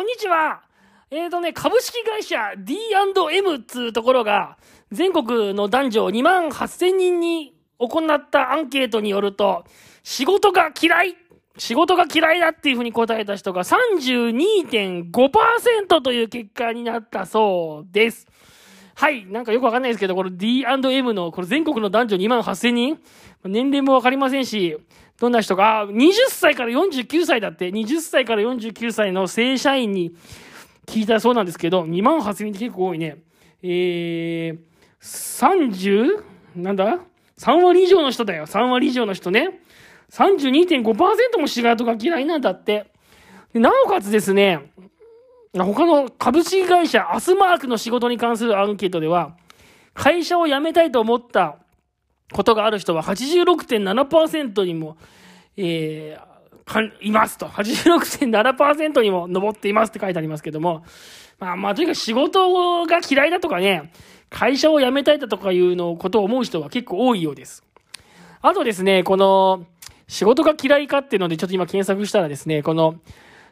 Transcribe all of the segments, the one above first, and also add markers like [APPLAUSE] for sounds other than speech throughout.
こんにちは。えーとね、株式会社 D&M っつうところが、全国の男女2万8000人に行ったアンケートによると、仕事が嫌い仕事が嫌いだっていうふうに答えた人が32.5%という結果になったそうです。はい。なんかよくわかんないですけど、この D&M の、この全国の男女2万8000人年齢もわかりませんし、どんな人が、20歳から49歳だって、20歳から49歳の正社員に聞いたそうなんですけど、2万8000人って結構多いね。えー、30? なんだ ?3 割以上の人だよ。3割以上の人ね。32.5%も仕事が嫌いなんだって。なおかつですね、他の株式会社アスマークの仕事に関するアンケートでは、会社を辞めたいと思ったことがある人は86.7%にも、えー、かいますと。86.7%にも上っていますって書いてありますけども。まあまあ、とにかく仕事が嫌いだとかね、会社を辞めたいだとかいうのことを思う人は結構多いようです。あとですね、この、仕事が嫌いかっていうのでちょっと今検索したらですね、この、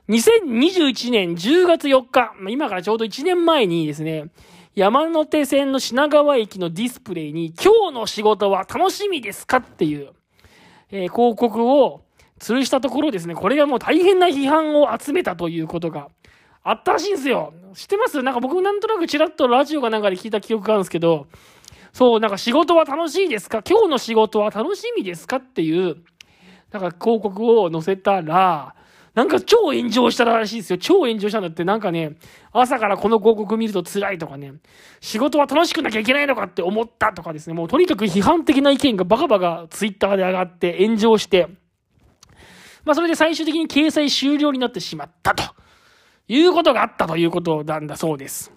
2021年10月4日、今からちょうど1年前にですね、山手線の品川駅のディスプレイに、今日の仕事は楽しみですかっていう、えー、広告を吊るしたところですね、これがもう大変な批判を集めたということがあったらしいんですよ。知ってます？なんか僕なんとなくちらっとラジオかなんかで聞いた記憶があるんですけど、そう、なんか仕事は楽しいですか？今日の仕事は楽しみですか？っていう、なんか広告を載せたら、なんか超炎上したらしいですよ。超炎上したんだって、なんかね、朝からこの広告見ると辛いとかね、仕事は楽しくなきゃいけないのかって思ったとかですね、もうとにかく批判的な意見がバカバカツイッターで上がって炎上して、まあそれで最終的に掲載終了になってしまったと。いうことがあったということなんだそうです。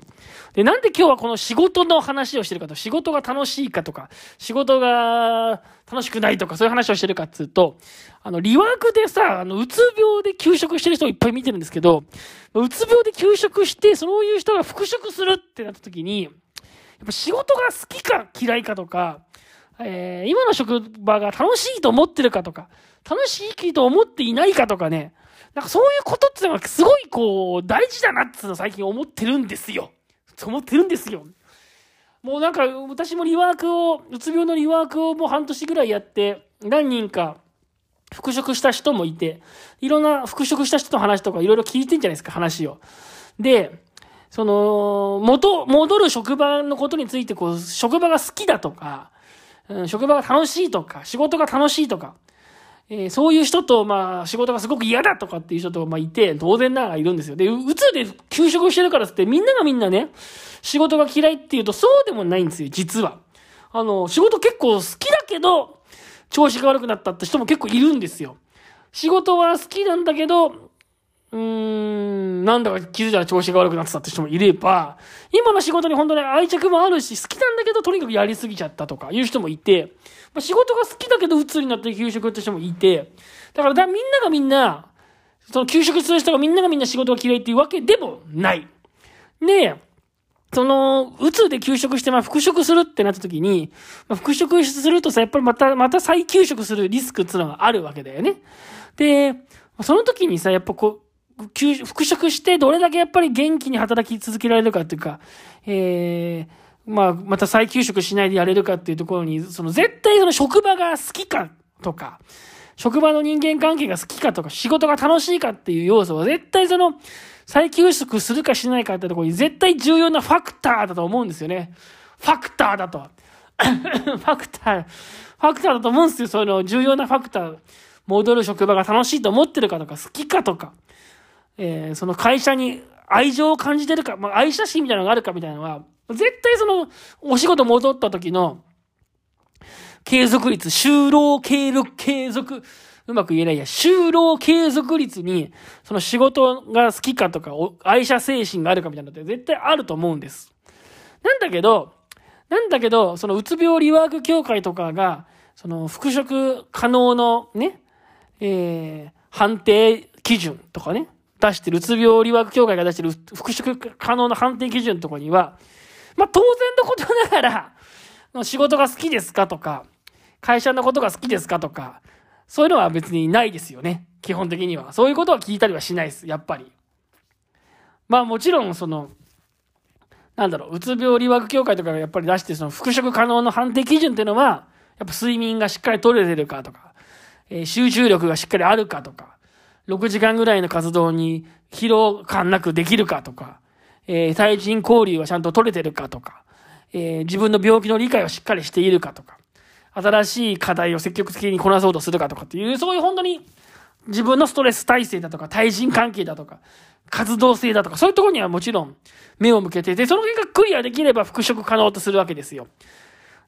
で、なんで今日はこの仕事の話をしてるかと、仕事が楽しいかとか、仕事が楽しくないとか、そういう話をしてるかっつうと、あの、リワークでさ、あの、うつ病で休職してる人をいっぱい見てるんですけど、うつ病で休職して、そういう人が復職するってなった時に、やっぱ仕事が好きか嫌いかとか、えー、今の職場が楽しいと思ってるかとか、楽しいと思っていないかとかね、なんかそういうことっていうのがすごいこう、大事だなっていうの最近思ってるんですよ。思ってるんですよ。もうなんか、私もリワークを、うつ病のリワークをもう半年ぐらいやって、何人か復職した人もいて、いろんな復職した人の話とかいろいろ聞いてんじゃないですか、話を。で、その、元、戻る職場のことについて、こう、職場が好きだとか、うん、職場が楽しいとか、仕事が楽しいとか、えー、そういう人と、まあ、仕事がすごく嫌だとかっていう人と、まあ、いて、当然ながらいるんですよ。で、うつで休職してるからって、みんながみんなね、仕事が嫌いっていうと、そうでもないんですよ、実は。あの、仕事結構好きだけど、調子が悪くなったって人も結構いるんですよ。仕事は好きなんだけど、うーん、なんだか気づいたら調子が悪くなってたって人もいれば、今の仕事に本当に愛着もあるし、好きなんだけど、とにかくやりすぎちゃったとかいう人もいて、まあ、仕事が好きだけど鬱になって休職って人もいて、だからだみんながみんな、その休職する人がみんながみんな仕事が嫌いっていうわけでもない。で、その、鬱で休職して、まあ、復職するってなった時に、まあ、復職するとさ、やっぱりまた、また再休職するリスクっていうのがあるわけだよね。で、その時にさ、やっぱこう、復職してどれだけやっぱり元気に働き続けられるかっていうか、えー、まあ、また再休職しないでやれるかっていうところに、その絶対その職場が好きかとか、職場の人間関係が好きかとか、仕事が楽しいかっていう要素は絶対その、再休職するかしないかってところに絶対重要なファクターだと思うんですよね。ファクターだと。[COUGHS] ファクター、ファクターだと思うんですよ。その重要なファクター。戻る職場が楽しいと思ってるかとか、好きかとか、えー、その会社に愛情を感じてるか、まあ、愛写真みたいなのがあるかみたいなのは、絶対その、お仕事戻った時の、継続率、就労継続、継続、うまく言えないや、就労継続率に、その仕事が好きかとか、愛車精神があるかみたいなのって絶対あると思うんです。なんだけど、なんだけど、そのうつ病リワーク協会とかが、その復職可能のね、えー、判定基準とかね、出してる、うつ病リワーク協会が出してる復職可能な判定基準ところには、まあ当然のことながら、仕事が好きですかとか、会社のことが好きですかとか、そういうのは別にないですよね。基本的には。そういうことは聞いたりはしないです。やっぱり。まあもちろんその、なんだろう、うつ病リワーク協会とかがやっぱり出して、その復職可能の判定基準っていうのは、やっぱ睡眠がしっかり取れてるかとか、えー、集中力がしっかりあるかとか、6時間ぐらいの活動に疲労感なくできるかとか、えー、対人交流はちゃんと取れてるかとか、えー、自分の病気の理解をしっかりしているかとか、新しい課題を積極的にこなそうとするかとかっていう、そういう本当に自分のストレス耐性だとか、対人関係だとか、活動性だとか、そういうところにはもちろん目を向けてて、その辺がクリアできれば復職可能とするわけですよ。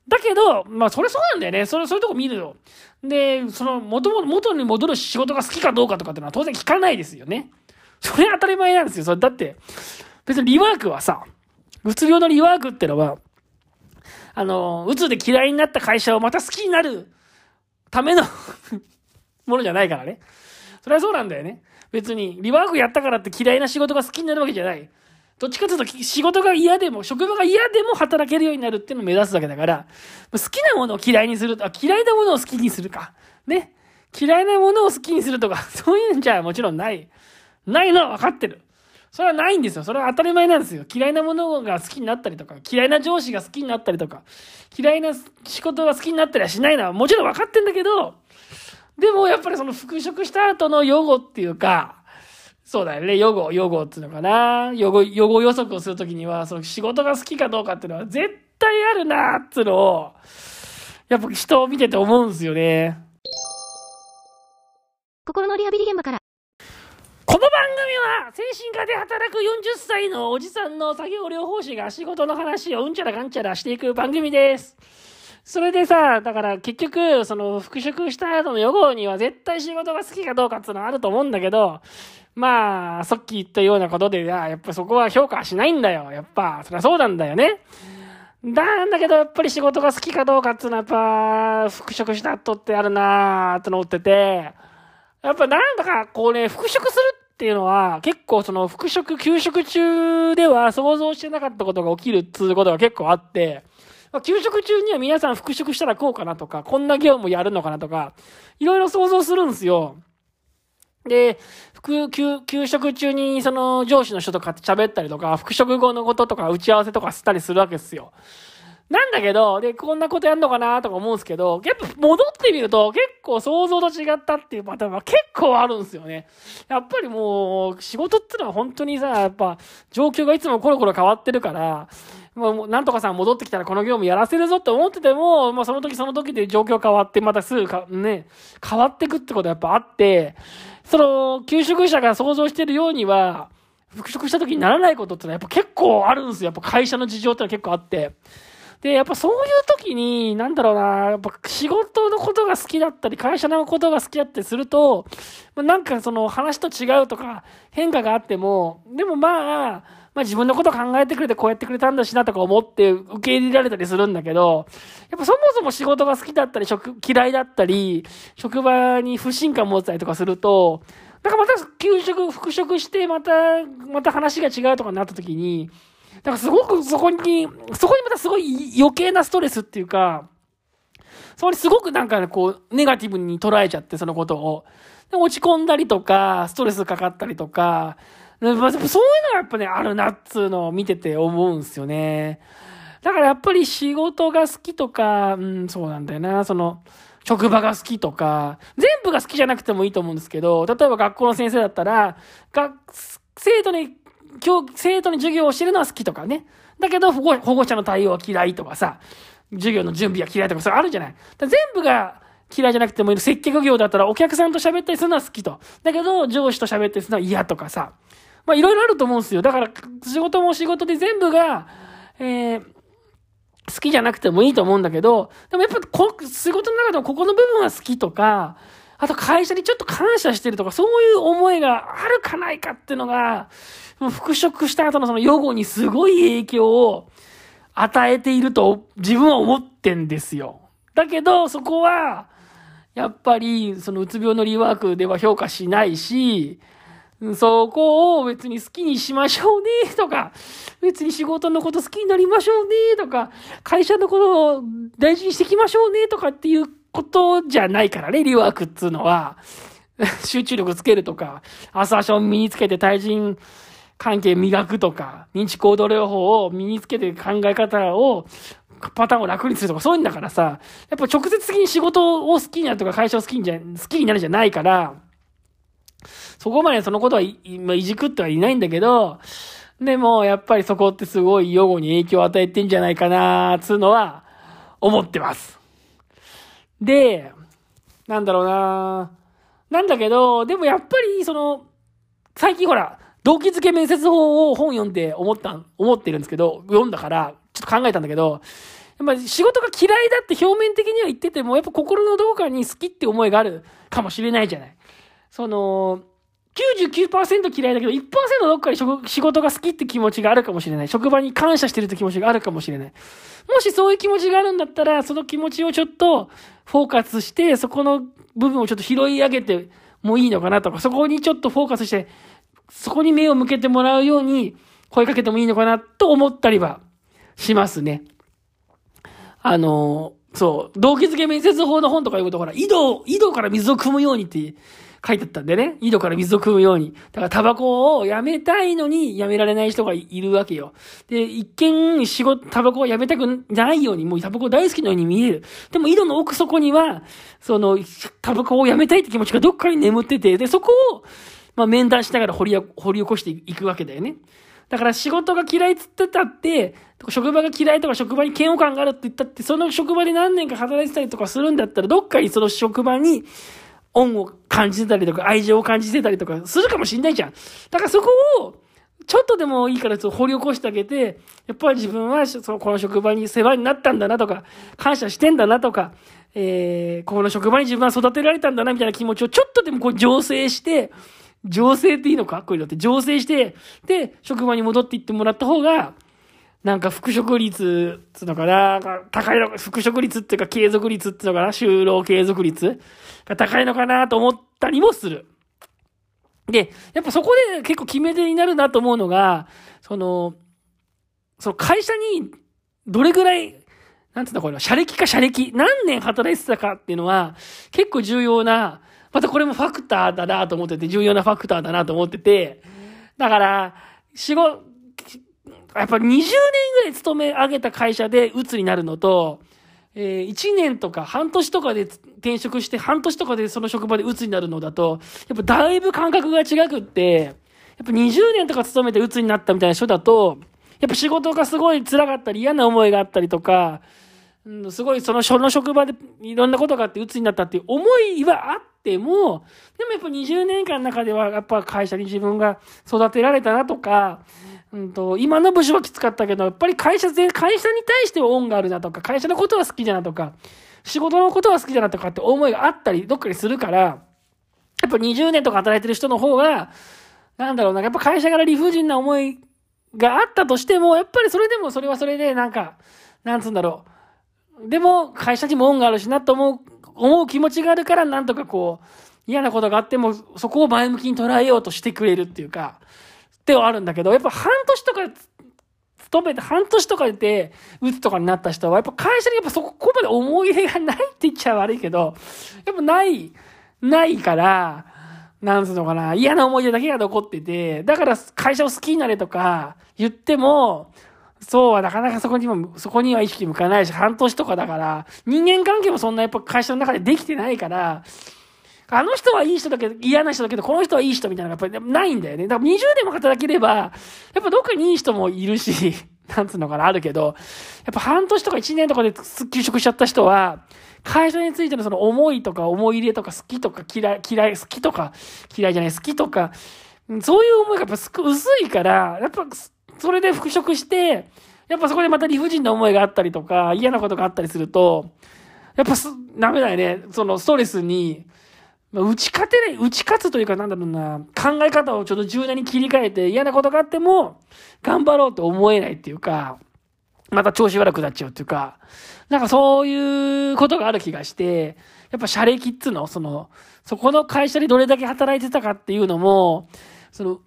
だけど、まあ、それそうなんだよね。それ、そういうとこ見るよ。で、その、元、元に戻る仕事が好きかどうかとかっていうのは当然聞かないですよね。それ当たり前なんですよ。それだって、別にリワークはさ、うつ病のリワークってのは、あの、うつで嫌いになった会社をまた好きになるための [LAUGHS] ものじゃないからね。それはそうなんだよね。別に、リワークやったからって嫌いな仕事が好きになるわけじゃない。どっちかというと、仕事が嫌でも、職場が嫌でも働けるようになるっていうのを目指すわけだから、好きなものを嫌いにする、あ、嫌いなものを好きにするか。ね。嫌いなものを好きにするとか、そういうんじゃもちろんない。ないのは分かってる。それはないんですよ。それは当たり前なんですよ。嫌いなものが好きになったりとか、嫌いな上司が好きになったりとか、嫌いな仕事が好きになったりはしないのはもちろん分かってんだけど、でもやっぱりその復職した後の予後っていうか、そうだよね、予後、予後っていうのかな。予後、予後予測をするときには、その仕事が好きかどうかっていうのは絶対あるなっていうのを、やっぱ人を見てて思うんですよね。心のリハビリ現場から。この番組は、精神科で働く40歳のおじさんの作業療法士が仕事の話をうんちゃらかんちゃらしていく番組です。それでさ、だから結局、その復職した後の予後には絶対仕事が好きかどうかっていうのはあると思うんだけど、まあ、さっき言ったようなことで、やっぱそこは評価しないんだよ。やっぱ、そりゃそうなんだよね。なんだけど、やっぱり仕事が好きかどうかっていうのは、やっぱ、復職した後ってあるなーって思ってて、やっぱなんだか、こうね、復職するっていうのは、結構その復職、休職中では想像してなかったことが起きるっていうことが結構あって、休職中には皆さん復職したらこうかなとか、こんな業務やるのかなとか、いろいろ想像するんですよ。で、副、休、休職中にその上司の人とか喋ったりとか、復職後のこととか打ち合わせとかしたりするわけですよ。なんだけど、で、こんなことやんのかなとか思うんですけど、やっぱ戻ってみると結構想像と違ったっていうパターンが結構あるんですよね。やっぱりもう、仕事ってのは本当にさ、やっぱ状況がいつもコロコロ変わってるから、もう、なんとかさん戻ってきたらこの業務やらせるぞって思ってても、まあその時その時で状況変わって、またすぐか、ね、変わってくってことやっぱあって、その、求職者が想像してるようには、復職した時にならないことってのはやっぱ結構あるんですよ。やっぱ会社の事情ってのは結構あって。で、やっぱそういう時に、なんだろうな、やっぱ仕事のことが好きだったり、会社のことが好きだったりすると、なんかその話と違うとか変化があっても、でもまあ、まあ自分のこと考えてくれてこうやってくれたんだしなとか思って受け入れられたりするんだけど、やっぱそもそも仕事が好きだったり、職、嫌いだったり、職場に不信感持ったりとかすると、なんかまた休職、復職してまた、また話が違うとかになった時に、だからすごくそこに、そこにまたすごい余計なストレスっていうか、そこにすごくなんかこう、ネガティブに捉えちゃって、そのことを。で落ち込んだりとか、ストレスかかったりとか、そういうのがやっぱね、あるなっつうのを見てて思うんすよね。だからやっぱり仕事が好きとか、うん、そうなんだよな、その、職場が好きとか、全部が好きじゃなくてもいいと思うんですけど、例えば学校の先生だったら、学、生徒に、今日、生徒に授業を教えるのは好きとかね。だけど保護、者の対応は嫌いとかさ、授業の準備は嫌いとか、それあるじゃない。全部が嫌いじゃなくてもいい接客業だったらお客さんと喋ったりするのは好きと。だけど、上司と喋ったりするのは嫌とかさ。まあいろいろあると思うんですよ。だから、仕事も仕事で全部が、えー、好きじゃなくてもいいと思うんだけど、でもやっぱこ、仕事の中でもここの部分は好きとか、あと会社にちょっと感謝してるとか、そういう思いがあるかないかっていうのが、もう復職した後のその予後にすごい影響を与えていると自分は思ってんですよ。だけど、そこは、やっぱり、そのうつ病のリワークでは評価しないし、そこを別に好きにしましょうねとか、別に仕事のこと好きになりましょうねとか、会社のことを大事にしていきましょうねとかっていうことじゃないからね、リワークっつうのは。[LAUGHS] 集中力つけるとか、アサーション身につけて対人関係磨くとか、認知行動療法を身につけて考え方を、パターンを楽にするとか、そういうんだからさ、やっぱ直接的に仕事を好きになるとか、会社を好きにじゃ、好きになるじゃないから、そこまでそのことは、まあ、いじくってはいないんだけど、でも、やっぱりそこってすごい予後に影響を与えてんじゃないかなつうのは、思ってます。で、なんだろうななんだけど、でもやっぱり、その、最近ほら、動機づけ面接法を本読んで思った、思ってるんですけど、読んだから、ちょっと考えたんだけど、やっぱ仕事が嫌いだって表面的には言ってても、やっぱ心のどこかに好きって思いがあるかもしれないじゃない。その、99%嫌いだけど、1%どっかに仕事が好きって気持ちがあるかもしれない。職場に感謝してるって気持ちがあるかもしれない。もしそういう気持ちがあるんだったら、その気持ちをちょっとフォーカスして、そこの部分をちょっと拾い上げてもいいのかなとか、そこにちょっとフォーカスして、そこに目を向けてもらうように声かけてもいいのかなと思ったりはしますね。あの、そう、動機づけ面接法の本とか読むと、ほら、井戸、井戸から水を汲むようにって書いてあったんでね。井戸から水を汲むように。だからタバコをやめたいのにやめられない人がいるわけよ。で、一見仕事、タバコをやめたくないように、もうタバコ大好きなように見える。でも井戸の奥底には、その、タバコをやめたいって気持ちがどっかに眠ってて、で、そこを、まあ面談しながら掘り、掘り起こしていくわけだよね。だから仕事が嫌いっつってたって、職場が嫌いとか職場に嫌悪感があるって言ったって、その職場で何年か働いてたりとかするんだったら、どっかにその職場に、恩を感じてたりとか、愛情を感じてたりとかするかもしんないじゃん。だからそこを、ちょっとでもいいから掘り起こしてあげて、やっぱり自分はそのこの職場に世話になったんだなとか、感謝してんだなとか、えー、この職場に自分は育てられたんだなみたいな気持ちをちょっとでもこう醸成して、醸成っていいのか？こういうのって醸成して、で、職場に戻っていってもらった方が、なんか復職率、つうのかな、高いの、復職率っていうか継続率っていうのかな、就労継続率が高いのかなと思ったりもする。で、やっぱそこで結構決め手になるなと思うのが、その、その会社にどれぐらい、なんつうんだこれは、社歴か社歴、何年働いてたかっていうのは、結構重要な、またこれもファクターだなと思ってて、重要なファクターだなと思ってて、だから、仕事、やっぱ20年ぐらい勤め上げた会社で鬱になるのと、えー、1年とか半年とかで転職して半年とかでその職場で鬱になるのだと、やっぱだいぶ感覚が違くって、やっぱ20年とか勤めて鬱になったみたいな人だと、やっぱ仕事がすごい辛かったり嫌な思いがあったりとか、うん、すごいその、職場でいろんなことがあって鬱になったっていう思いはあっても、でもやっぱ20年間の中ではやっぱ会社に自分が育てられたなとか、うんうんと、今の部署はきつかったけど、やっぱり会社全、会社に対しては恩があるなとか、会社のことは好きだなとか、仕事のことは好きだなとかって思いがあったり、どっかにするから、やっぱ20年とか働いてる人の方が、なんだろうな、やっぱ会社から理不尽な思いがあったとしても、やっぱりそれでもそれはそれで、なんか、なんつうんだろう。でも、会社にも恩があるしなと思う、思う気持ちがあるから、なんとかこう、嫌なことがあっても、そこを前向きに捉えようとしてくれるっていうか、ではあるんだけど、やっぱ半年とか、勤めて半年とかで、打つとかになった人は、やっぱ会社にやっぱそこまで思い入れがないって言っちゃ悪いけど、やっぱない、ないから、なんつうのかな、嫌な思い出だけが残ってて、だから会社を好きになれとか言っても、そうはなかなかそこにも、そこには意識向かないし、半年とかだから、人間関係もそんなやっぱ会社の中でできてないから、あの人はいい人だけど、嫌な人だけど、この人はいい人みたいなのがやっぱりないんだよね。だから20年も働ければ、やっぱどっかにいい人もいるし、[LAUGHS] なんつうのかな、あるけど、やっぱ半年とか1年とかで休職しちゃった人は、会社についてのその思いとか思い入れとか好きとか嫌い、嫌い、好きとか嫌いじゃない、好きとか、そういう思いがやっぱ薄いから、やっぱそれで復職して、やっぱそこでまた理不尽な思いがあったりとか、嫌なことがあったりすると、やっぱすダメだよね。そのストレスに、まあ、打ち勝てない、打ち勝つというかなんだろうな、考え方をちょっと柔軟に切り替えて嫌なことがあっても、頑張ろうと思えないっていうか、また調子悪くなっちゃうっていうか、なんかそういうことがある気がして、やっぱ社歴っつうの、その、そこの会社にどれだけ働いてたかっていうのも、その、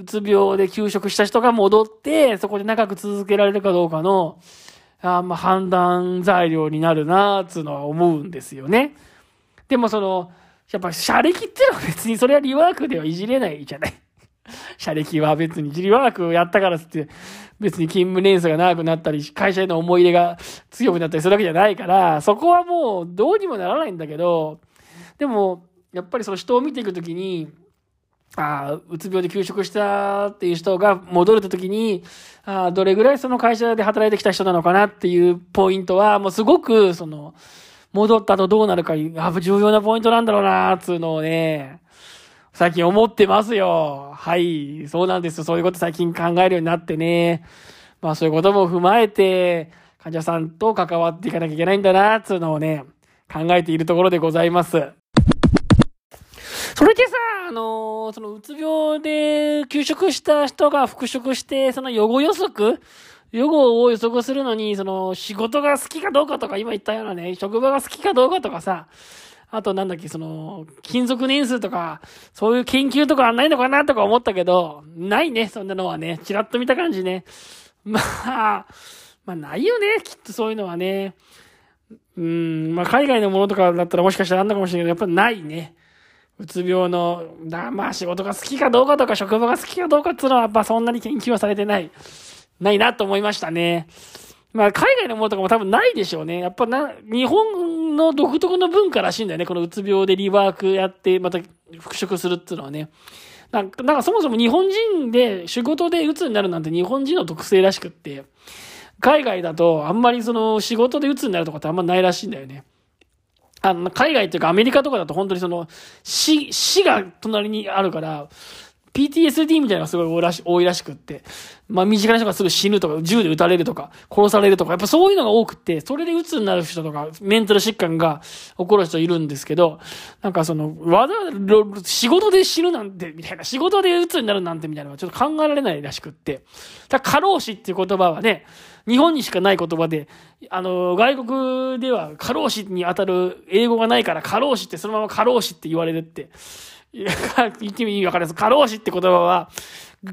うつ病で休職した人が戻って、そこで長く続けられるかどうかの、あまあ判断材料になるなーつうのは思うんですよね。でもその、やっぱ、社歴っていうのは別にそれはリワークではいじれないじゃない。社歴は別にリワークをやったからつって、別に勤務年数が長くなったり、会社への思い入れが強くなったりするわけじゃないから、そこはもうどうにもならないんだけど、でも、やっぱりその人を見ていくときに、ああ、うつ病で休職したっていう人が戻れた時に、ああ、どれぐらいその会社で働いてきた人なのかなっていうポイントは、もうすごく、その、戻ったとどうなるか、や重要なポイントなんだろうな、つうのをね、最近思ってますよ。はい。そうなんですよ。そういうこと最近考えるようになってね。まあそういうことも踏まえて、患者さんと関わっていかなきゃいけないんだな、つうのをね、考えているところでございます。それでさ、あのー、そのうつ病で休職した人が復職して、その予後予測予後を予測するのに、その仕事が好きかどうかとか、今言ったようなね、職場が好きかどうかとかさ、あとなんだっけ、その、勤続年数とか、そういう研究とかはないのかなとか思ったけど、ないね、そんなのはね。ちらっと見た感じね。まあ、まあないよね、きっとそういうのはね。うん、まあ海外のものとかだったらもしかしたらあんのかもしれないけど、やっぱないね。うつ病の、まあ仕事が好きかどうかとか職場が好きかどうかっていうのはやっぱそんなに研究はされてない。ないなと思いましたね。まあ海外のものとかも多分ないでしょうね。やっぱな、日本の独特の文化らしいんだよね。このうつ病でリワークやってまた復職するっていうのはね。なんか、なんかそもそも日本人で仕事で鬱になるなんて日本人の特性らしくって、海外だとあんまりその仕事で鬱になるとかってあんまないらしいんだよね。あの、海外っていうかアメリカとかだと本当にその、死、死が隣にあるから、PTSD みたいなのがすごい多いらしくって。まあ、身近な人がすぐ死ぬとか、銃で撃たれるとか、殺されるとか、やっぱそういうのが多くって、それで鬱になる人とか、メンタル疾患が起こる人いるんですけど、なんかその、わざわざ仕事で死ぬなんて、みたいな、仕事で鬱になるなんてみたいなのはちょっと考えられないらしくって。だ過労死っていう言葉はね、日本にしかない言葉で、あの、外国では過労死に当たる英語がないから過労死ってそのまま過労死って言われるって。言ってみ意味わかります。過労死って言葉は、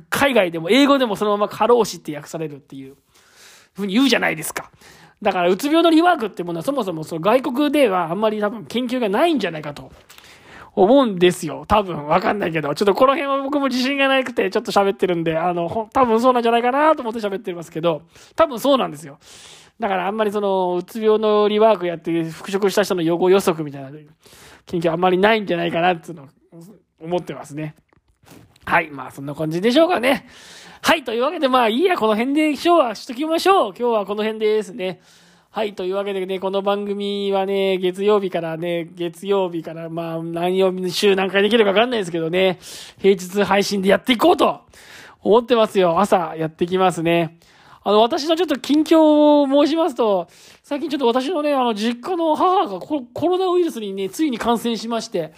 海外でも英語でもそのまま過労死って訳されるっていうふうに言うじゃないですか。だから、うつ病のリワークってものはそもそもその外国ではあんまり多分研究がないんじゃないかと思うんですよ。多分、わかんないけど。ちょっとこの辺は僕も自信がなくてちょっと喋ってるんで、あの、多分そうなんじゃないかなと思って喋ってますけど、多分そうなんですよ。だからあんまりその、うつ病のリワークやって復職した人の予後予測みたいな研究あんまりないんじゃないかなっていうのを思ってますね。はい。まあ、そんな感じでしょうかね。はい。というわけで、まあ、いいや、この辺で今日はしときましょう。今日はこの辺ですね。はい。というわけでね、この番組はね、月曜日からね、月曜日から、まあ、何曜日の、週何回できるかわかんないですけどね、平日配信でやっていこうと思ってますよ。朝やってきますね。あの、私のちょっと近況を申しますと、最近ちょっと私のね、あの、実家の母がコロナウイルスにね、ついに感染しまして、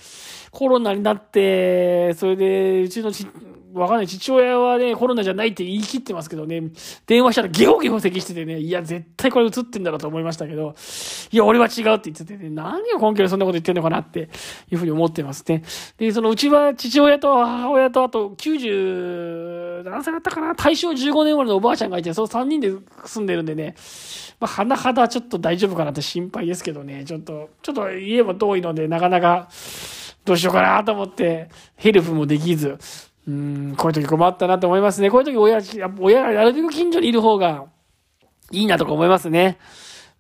コロナになって、それで、うちのち、わかんない。父親はね、コロナじゃないって言い切ってますけどね、電話したらゲホゲホ咳しててね、いや、絶対これ映ってんだろうと思いましたけど、いや、俺は違うって言っててね、何を根拠でそんなこと言ってんのかなっていうふうに思ってますね。で、そのうちは父親と母親とあと90、何歳だったかな。大正15年生まれのおばあちゃんがいて、その3人で住んでるんでね、まあ、甚だちょっと大丈夫かなって心配ですけどね、ちょっと、ちょっと家も遠いので、なかなか、どうしようかなと思って、ヘルプもできず、うん、こういう時困ったなと思いますね。こういう時親、親がなるべく近所にいる方がいいなとか思いますね。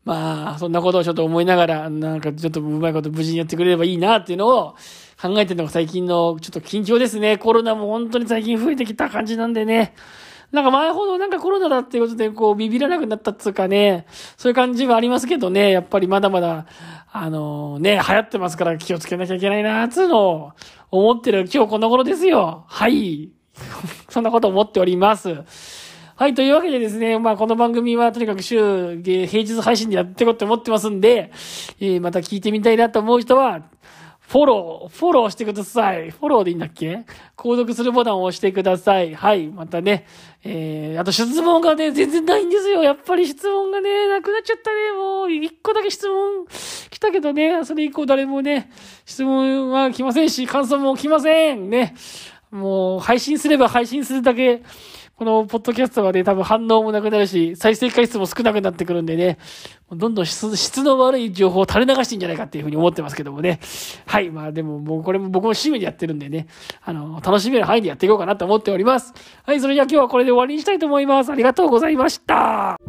まあ、そんなことをちょっと思いながら、なんかちょっとうまいこと無事にやってくれればいいなっていうのを考えてるのが最近のちょっと緊張ですね。コロナも本当に最近増えてきた感じなんでね。なんか前ほどなんかコロナだっていうことでこうビビらなくなったっつうかね、そういう感じはありますけどね、やっぱりまだまだ、あの、ね、流行ってますから気をつけなきゃいけないなー、つうのを思ってる今日この頃ですよ。はい。[LAUGHS] そんなこと思っております。はい、というわけでですね、まあこの番組はとにかく週、平日配信でやっていこうと思ってますんで、えー、また聞いてみたいなと思う人は、フォロー、フォローしてください。フォローでいいんだっけ？購読するボタンを押してください。はい。またね、えー、あと質問がね、全然ないんですよ。やっぱり質問がね、なくなっちゃったね。もう、一個だけ質問来たけどね、それ以降誰もね、質問は来ませんし、感想も来ません。ね。もう、配信すれば配信するだけ、このポッドキャストはね、多分反応もなくなるし、再生回数も少なくなってくるんでね、どんどん質の悪い情報を垂れ流してんじゃないかっていうふうに思ってますけどもね。[LAUGHS] はい。まあでももうこれも僕も趣味でやってるんでね、あの、楽しめる範囲でやっていこうかなと思っております。はい。それじゃあ今日はこれで終わりにしたいと思います。ありがとうございました。